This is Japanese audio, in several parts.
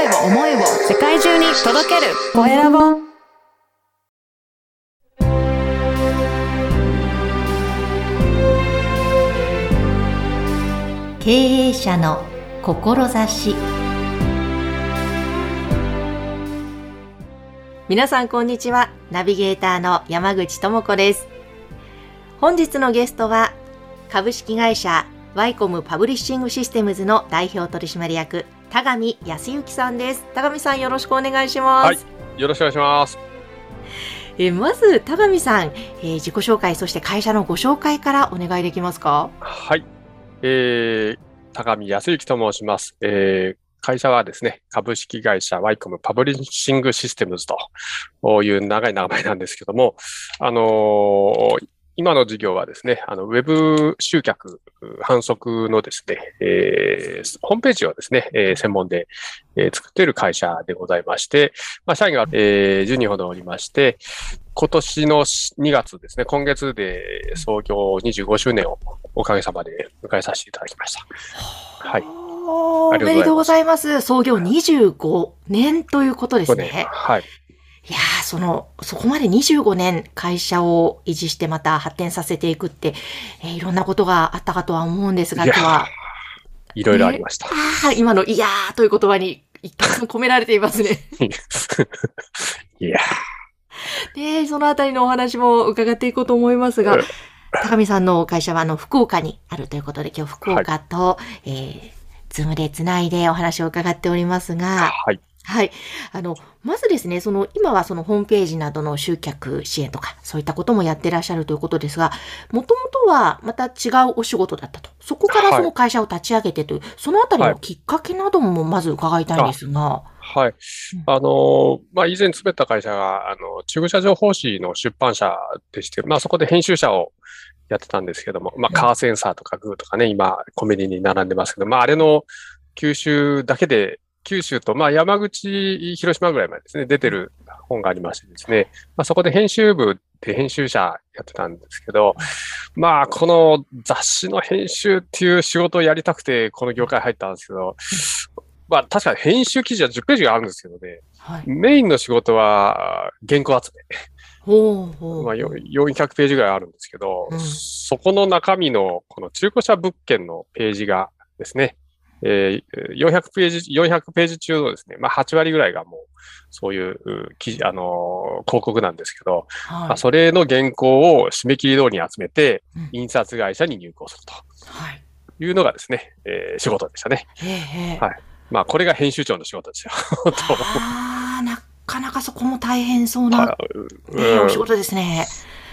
声を思いを世界中に届ける。コエラボ。経営者の志。皆さんこんにちは。ナビゲーターの山口智子です。本日のゲストは株式会社ワイコムパブリッシングシステムズの代表取締役田上恭由さんです。田上さんよろしくお願いします、はい、よろしくお願いします。えまず田上さん、えー、自己紹介そして会社のご紹介からお願いできますか？はい。えー、田上恭由と申します。えー、会社はですね、株式会社ワイコムパブリッシングシステムズという長い名前なんですけども、あのー、今の事業はですね、あの、ウェブ集客、販促のですね、えー、ホームページをですね、えー、専門で、えー、作っている会社でございまして、まあ、社員が、えー、10人ほどおりまして、今年の2月ですね、今月で創業25周年をおかげさまで迎えさせていただきました。はい。おめでとうございます。創業25年ということですね。はい。いやその、そこまで25年会社を維持してまた発展させていくって、えー、いろんなことがあったかとは思うんですが、今日は。いろいろありました。ああ、今のいやーという言葉に一回込められていますね。いやで、そのあたりのお話も伺っていこうと思いますが、高見さんの会社はあの福岡にあるということで、今日福岡と、はい、えー、ズームでつないでお話を伺っておりますが、はい。はい。あの、まずですね、その、今はそのホームページなどの集客支援とか、そういったこともやってらっしゃるということですが、もともとはまた違うお仕事だったと。そこからその会社を立ち上げてという、はい、そのあたりのきっかけなどもまず伺いたいんですが。はい。あの、まあ、以前詰めた会社が、あの、中古車情報誌の出版社でして、まあ、そこで編集者をやってたんですけども、まあ、カーセンサーとかグーとかね、今、コメディに並んでますけど、まあ、あれの九州だけで九州と、まあ、山口、広島ぐらいまでですね、出てる本がありましてですね、まあ、そこで編集部って編集者やってたんですけど、まあ、この雑誌の編集っていう仕事をやりたくて、この業界入ったんですけど、まあ、確かに編集記事は10ページがあるんですけどね、はい、メインの仕事は原稿集め。ほうほう。まあ、400ページぐらいあるんですけど、うん、そこの中身のこの中古車物件のページがですね、えー、400ページ、400ページ中のですね、まあ8割ぐらいがもう、そういう記事、あのー、広告なんですけど、はい、まあ、それの原稿を締め切り通りに集めて、印刷会社に入稿すると。はい。いうのがですね、えー、仕事でしたね。へはい。まあ、これが編集長の仕事ですよ。ああ、なかなかそこも大変そうな、うん、お仕事ですね。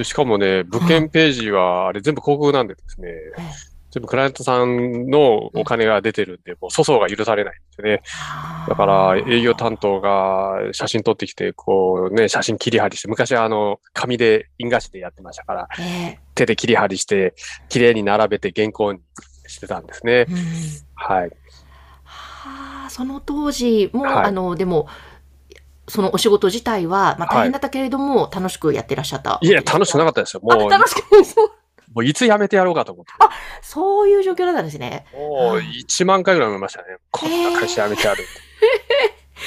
しかもね、物件ページは、あれ全部広告なんでですね、全部クライアントさんのお金が出てるんで、もう粗相が許されないんですね。だから営業担当が写真撮ってきて、こうね、写真切り張りして、昔はあの、紙で印画紙でやってましたから、手で切り張りして、綺麗に並べて原稿にしてたんですね。はい。はあ、その当時も、はい、あの、でも、そのお仕事自体は、まあ大変だったけれども、楽しくやってらっしゃった。いや、楽しくなかったですよ。もう。楽しくもういつ辞めてやろうかと思って。あ、そういう状況だったんですね。もう1万回ぐらい思いましたね。こんな会社辞めてやる。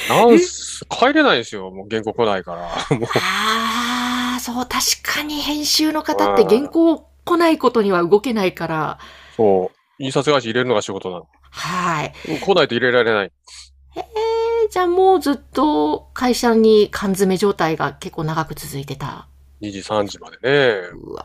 なんす、帰れないですよ。もう原稿来ないから。ああ、そう、確かに編集の方って原稿来ないことには動けないから。そう。印刷会社入れるのが仕事なの。はい。来ないと入れられない。へえ、じゃあもうずっと会社に缶詰状態が結構長く続いてた。2時、3時までね。うわ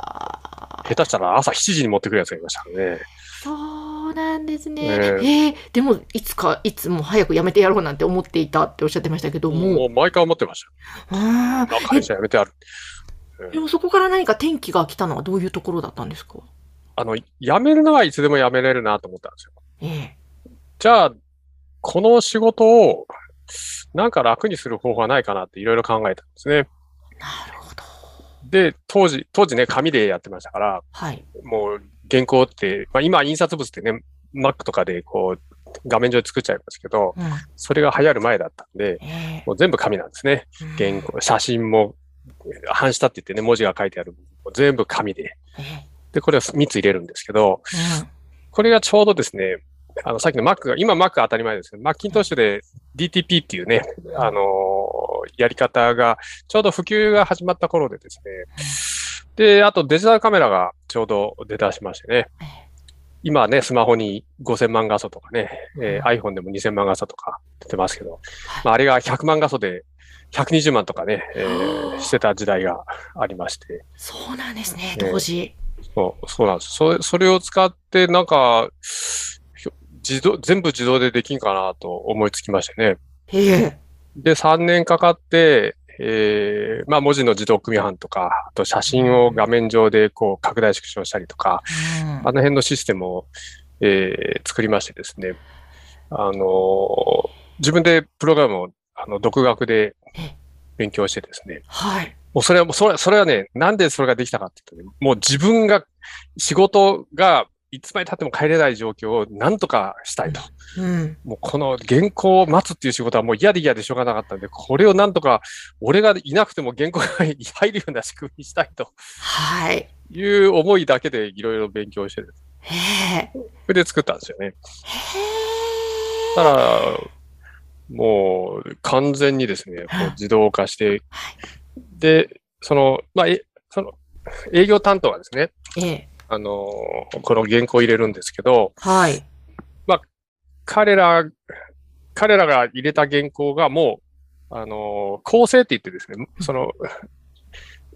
下手したら朝7時に持ってくるやつがいましたからね。そうなんですね。ねえー、でも、いつか、いつも早く辞めてやろうなんて思っていたっておっしゃってましたけども。もう毎回思ってました。ああ。会社辞めてやる。でもそこから何か転機が来たのはどういうところだったんですか？あの、辞めるのはいつでも辞めれるなと思ったんですよ。ええ。じゃあ、この仕事を、なんか楽にする方法はないかなっていろいろ考えたんですね。なるで、当時、当時ね、紙でやってましたから、はい。もう原稿って、まあ今印刷物ってね、Mac とかでこう、画面上で作っちゃいますけど、うん、それが流行る前だったんで、えー、もう全部紙なんですね。原稿、写真も、半下って言ってね、文字が書いてあるも全部紙で。えー、で、これを3つ入れるんですけど、うん、これがちょうどですね、あの、さっきの Mac が、今 Mac 当たり前ですけど、マッキントッシュで DTP っていうね、あのやり方が、ちょうど普及が始まった頃でですね、で、あとデジタルカメラがちょうど出だしましてね、今ね、スマホに5000万画素とかね、えー iPhone でも2000万画素とか出てますけど、まあ、あれが100万画素で120万とかね、えーしてた時代がありまして、そうなんですね、ええ当時。そうそうなんです。それそれを使って、なんか、自動、全部自動でできんかなと思いつきましてね。ええで、3年かかって、えーまあ文字の自動組み版とか、あと写真を画面上でこう拡大縮小したりとか、うん。あの辺のシステムを、えー作りましてですね、あのー自分でプログラムをあの独学でえ勉強してですね、はい。もうそれはもうそれ、それはね、なんでそれができたかっていうとね、もう自分が、仕事がいつまで経っても帰れない状況をなんとかしたいと。うん。もうこの原稿を待つっていう仕事はもう嫌で嫌でしょうがなかったんで、これをなんとか、俺がいなくても原稿が入るような仕組みにしたいとはい。いう思いだけでいろいろ勉強してる。それで作ったんですよね。へただ、もう完全にですね、こう自動化して、はいで、その、まあ、え、その、営業担当がですね、え。ええ。あの、この原稿を入れるんですけど、はい。彼ら、彼らが入れた原稿がもう、あの、構成って言ってですね、その、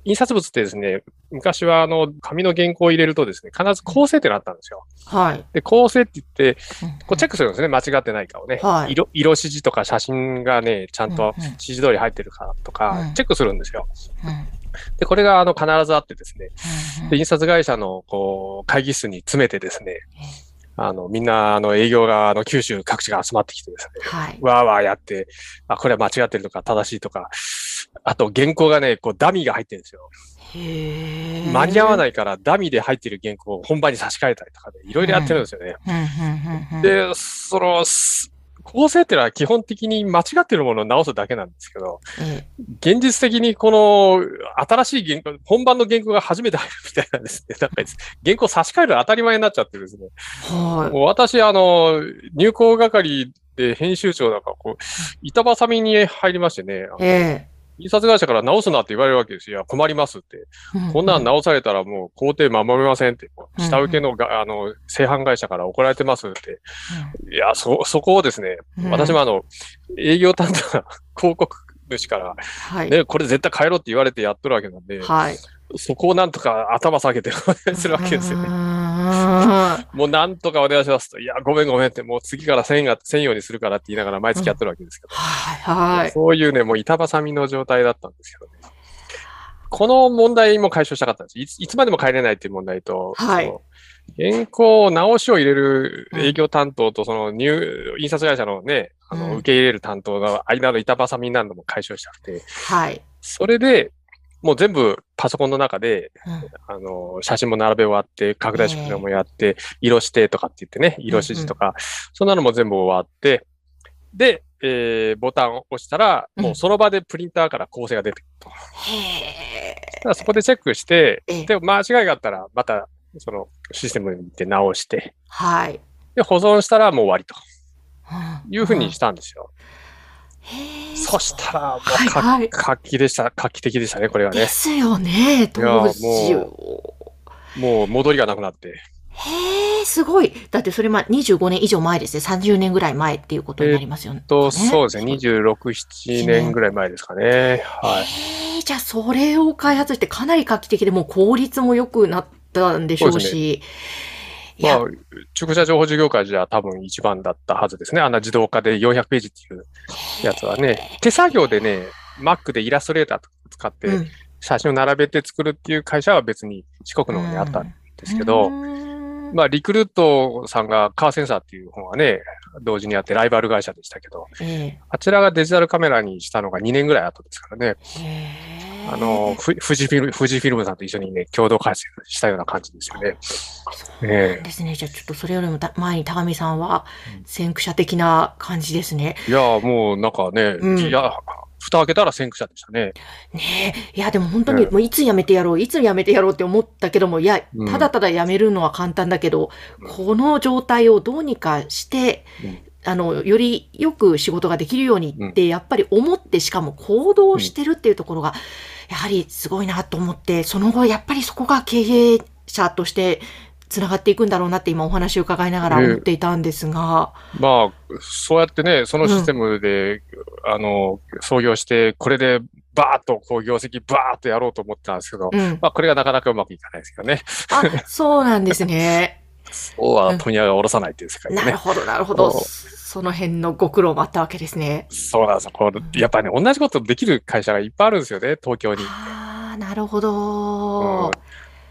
印刷物ってですね、昔はあの、紙の原稿を入れるとですね、必ず構成ってなったんですよ。はい。で、構成って言って、こうチェッククするんですね、間違ってないかをね。はい色、色指示とか写真がね、ちゃんとうんうん指示通り入ってるかとかうん、チェックするんですよ。うんで、これがあの、必ずあってですね、うんで、印刷会社の、こう、会議室に詰めてですね、あの、みんな、あの、営業が、あの、九州各地が集まってきてですね、はい。わーわーやって、あ、これは間違ってるとか、正しいとか、あと、原稿がね、こう、ダミーが入ってるんですよ。間に合わい。ないから、ダミーで入ってる原稿を本番に差し替えたりとかで、いろいろやってるんですよね。うんで、その、す構成っていうのは基本的に間違ってるものを直すだけなんですけど、え現実的にこの新しい原稿、本番の原稿が初めて入るみたいなんですね。なんか原稿差し替えるの当たり前になっちゃってるんですね。もう私、あの、入稿係で編集長なんか、こう、板挟みに入りましてね、あい。え印刷会社から直すなって言われるわけですよ。いや、困りますって。え。こんなん直されたらもう工程守れませんって、下請けのが、あの、製版会社から怒られてますって。いや、そ、そこをですね、うん私もあの、営業担当の広告主から、はい。ね、これ絶対変えろって言われてやっとるわけなんで、はい。そこをなんとか頭下げてお願いするわけですよね。ね。もうなんとかお願いしますと。いや、ごめんごめんって、もう次から1000が、1000用にするからって言いながら毎月やってるわけですけど。はい。はい。そういうね、もう板挟みの状態だったんですけどね。この問題も解消したかったんです。いついつまでも帰れないっていう問題と、はい原稿、直しを入れる営業担当と、その入、印刷会社のね、あの、うん受け入れる担当の間の板挟みになるのも解消したくて、はい。それで、もう全部パソコンの中で、うん。あの、写真も並べ終わって、拡大縮小もやって、色指定とかって言ってね、色指示とか、そんなのも全部終わって、で、えーボタンを押したら、うん。もうその場でプリンターから構成が出てくると。だへそこでチェックして、ええ。で、間違いがあったら、また、そのシステムに行って直して、はい。で、保存したらもう終わりとうん。いうふうにしたんですよ。へえ。そしたら、もうはいかはい画期でした、画期的でしたね、これはねで。すよね、当時いやもう戻りがなくなって。へえ、すごい。だってそれまあ25年以上前ですね。30年ぐらい前っていうことになりますよね。と、そうですね、ね26、7年ぐらい前ですかね。はい。へえ、じゃあそれを開発してかなり画期的でもう効率も良くなったんでしょうそうですし。いまあや、、駐車情報事業界じゃ多分一番だったはずですね。あんな自動化で400ページっていうやつはね、手作業でね、Mac でイラストレーターとか使ってうん。写真を並べて作るっていう会社は別に四国の方にあったんですけど、うん。まあ、リクルートさんがカーセンサーっていう本はね、同時にあってライバル会社でしたけど、えあちらがデジタルカメラにしたのが2年ぐらい後ですからね、あの、ふ富士フィルム、富士フィルムさんと一緒にね、共同開発したような感じですよね。そうなんえですね。じゃあちょっとそれよりもた前に高見さんはうん先駆者的な感じですね。いや、もうなんかね、うんいや、蓋開けたら先駆者でしたね。ねえ。いや、でも本当に、うんもういつ辞めてやろう、いつ辞めてやろうって思ったけども、いやう、んただただ辞めるのは簡単だけど、この状態をどうにかして、うんあの、よりよく仕事ができるようにって、やっぱり思って、しかも行動してるっていうところが、やはりすごいなと思って、その後、やっぱりそこが経営者として、つながっていくんだろうなって今お話を伺いながら思っていたんですが、まあ、そうやってね、そのシステムで、あの、創業して、これでバーッとこう業績バーッとやろうと思ってたんですけど、うん。まあ、これがなかなかうまくいかないですけどね。あ、そうなんですね。そうは問屋が下ろさないっていう世界でね。なるほど、なるほど。その辺のご苦労もあったわけですね。そうなんですよ。こうやっぱりね、同じことできる会社がいっぱいあるんですよね、東京に。ああ、なるほうんど。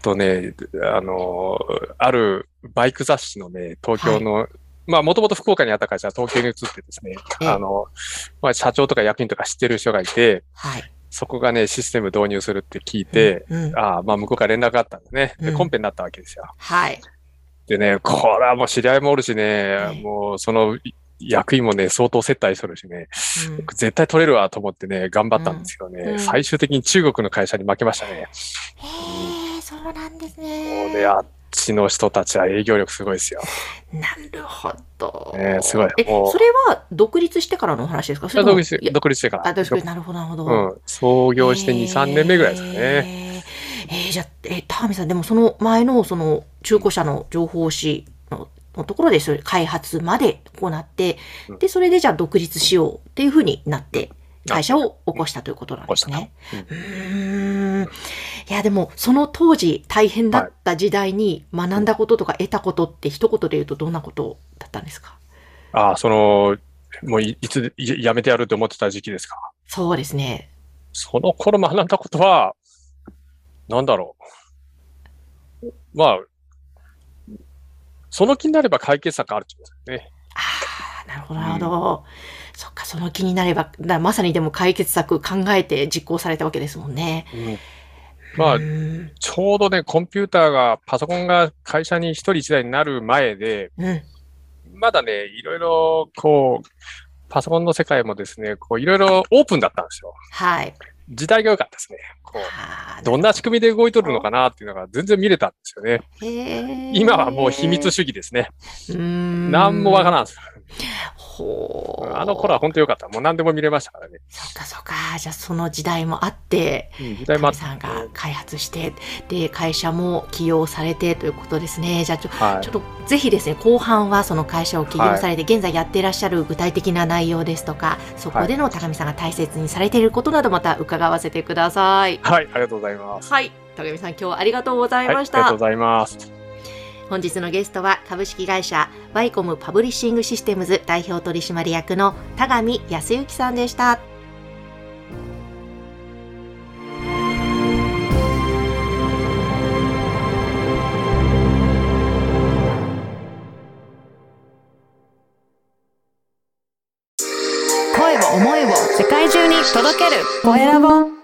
とね、あの、あるバイク雑誌のね、東京の、まあ、もともと福岡にあった会社は東京に移ってですね、ええあの、まあ、社長とか役員とか知ってる人がいて、はい。そこがね、システム導入するって聞いて、うん、ああ、まあ、向こうから連絡があったんですね。で、うんコンペになったわけですよ。はい。でね、これはもう知り合いもおるしね、えもうその役員もね、相当接待するしね、うん絶対取れるわと思ってね、頑張ったんですけどね、うんうん最終的に中国の会社に負けましたね。へえ、そうなんですもね。うね、あっちの人たちは営業力すごいですよ。なるほど。ねすごいえ、それは独立してからのお話ですか？独立独立してから。あ、独立なるほど、なるほど。うん。創業して2、3年目ぐらいですかね。えーえーじゃあ、えー、高見さん、でもその前のその中古車の情報誌ののところでそれ開発まで行って、うんで、それでじゃあ独立しようっていうふうになって、会社を起こしたということなんですね。うーん。いや、でも、その当時大変だった時代に学んだこととか得たことって一言で言うとどんなことだったんですか？ああ、その、もういいついやめてやると思ってた時期ですか？そうですね。その頃学んだことは、なんだろう。まあ、その気になれば解決策あるってことですね。ああ、なるほど、なるほど。そっか、その気になれば、だまさにでも解決策考えて実行されたわけですもんね。まあう、ん。ちょうどね、コンピューターが、パソコンが会社に一人一台になる前で、うん。まだね、いろいろ、こう、パソコンの世界もですね、こう、いろいろオープンだったんですよ。はい。時代が良かったですね。こう、どんな仕組みで動いとるのかなっていうのが全然見れたんですよね。今はもう秘密主義ですね。うーん。なんもわからんです。ほう。あの頃は本当良かった。もう何でも見れましたからね。そっかそっか。じゃあその時代もあって、うん時代もあって神さんが開発して、で、会社も起用されてということですね。じゃあちょはいちょっとぜひですね、後半はその会社を起業されて、現在やっていらっしゃる具体的な内容ですとか、そこでの高見さんが大切にされていることなどまた伺わせてください。はい、ありがとうございます。はい。田上さん、今日はありがとうございはい、あました。りがとうございます。本日のゲストは株式会社ワイコムパブリッシングシステムズ代表取締役の田上恭由さんでした。声を思いを世界中に届けるコエラボ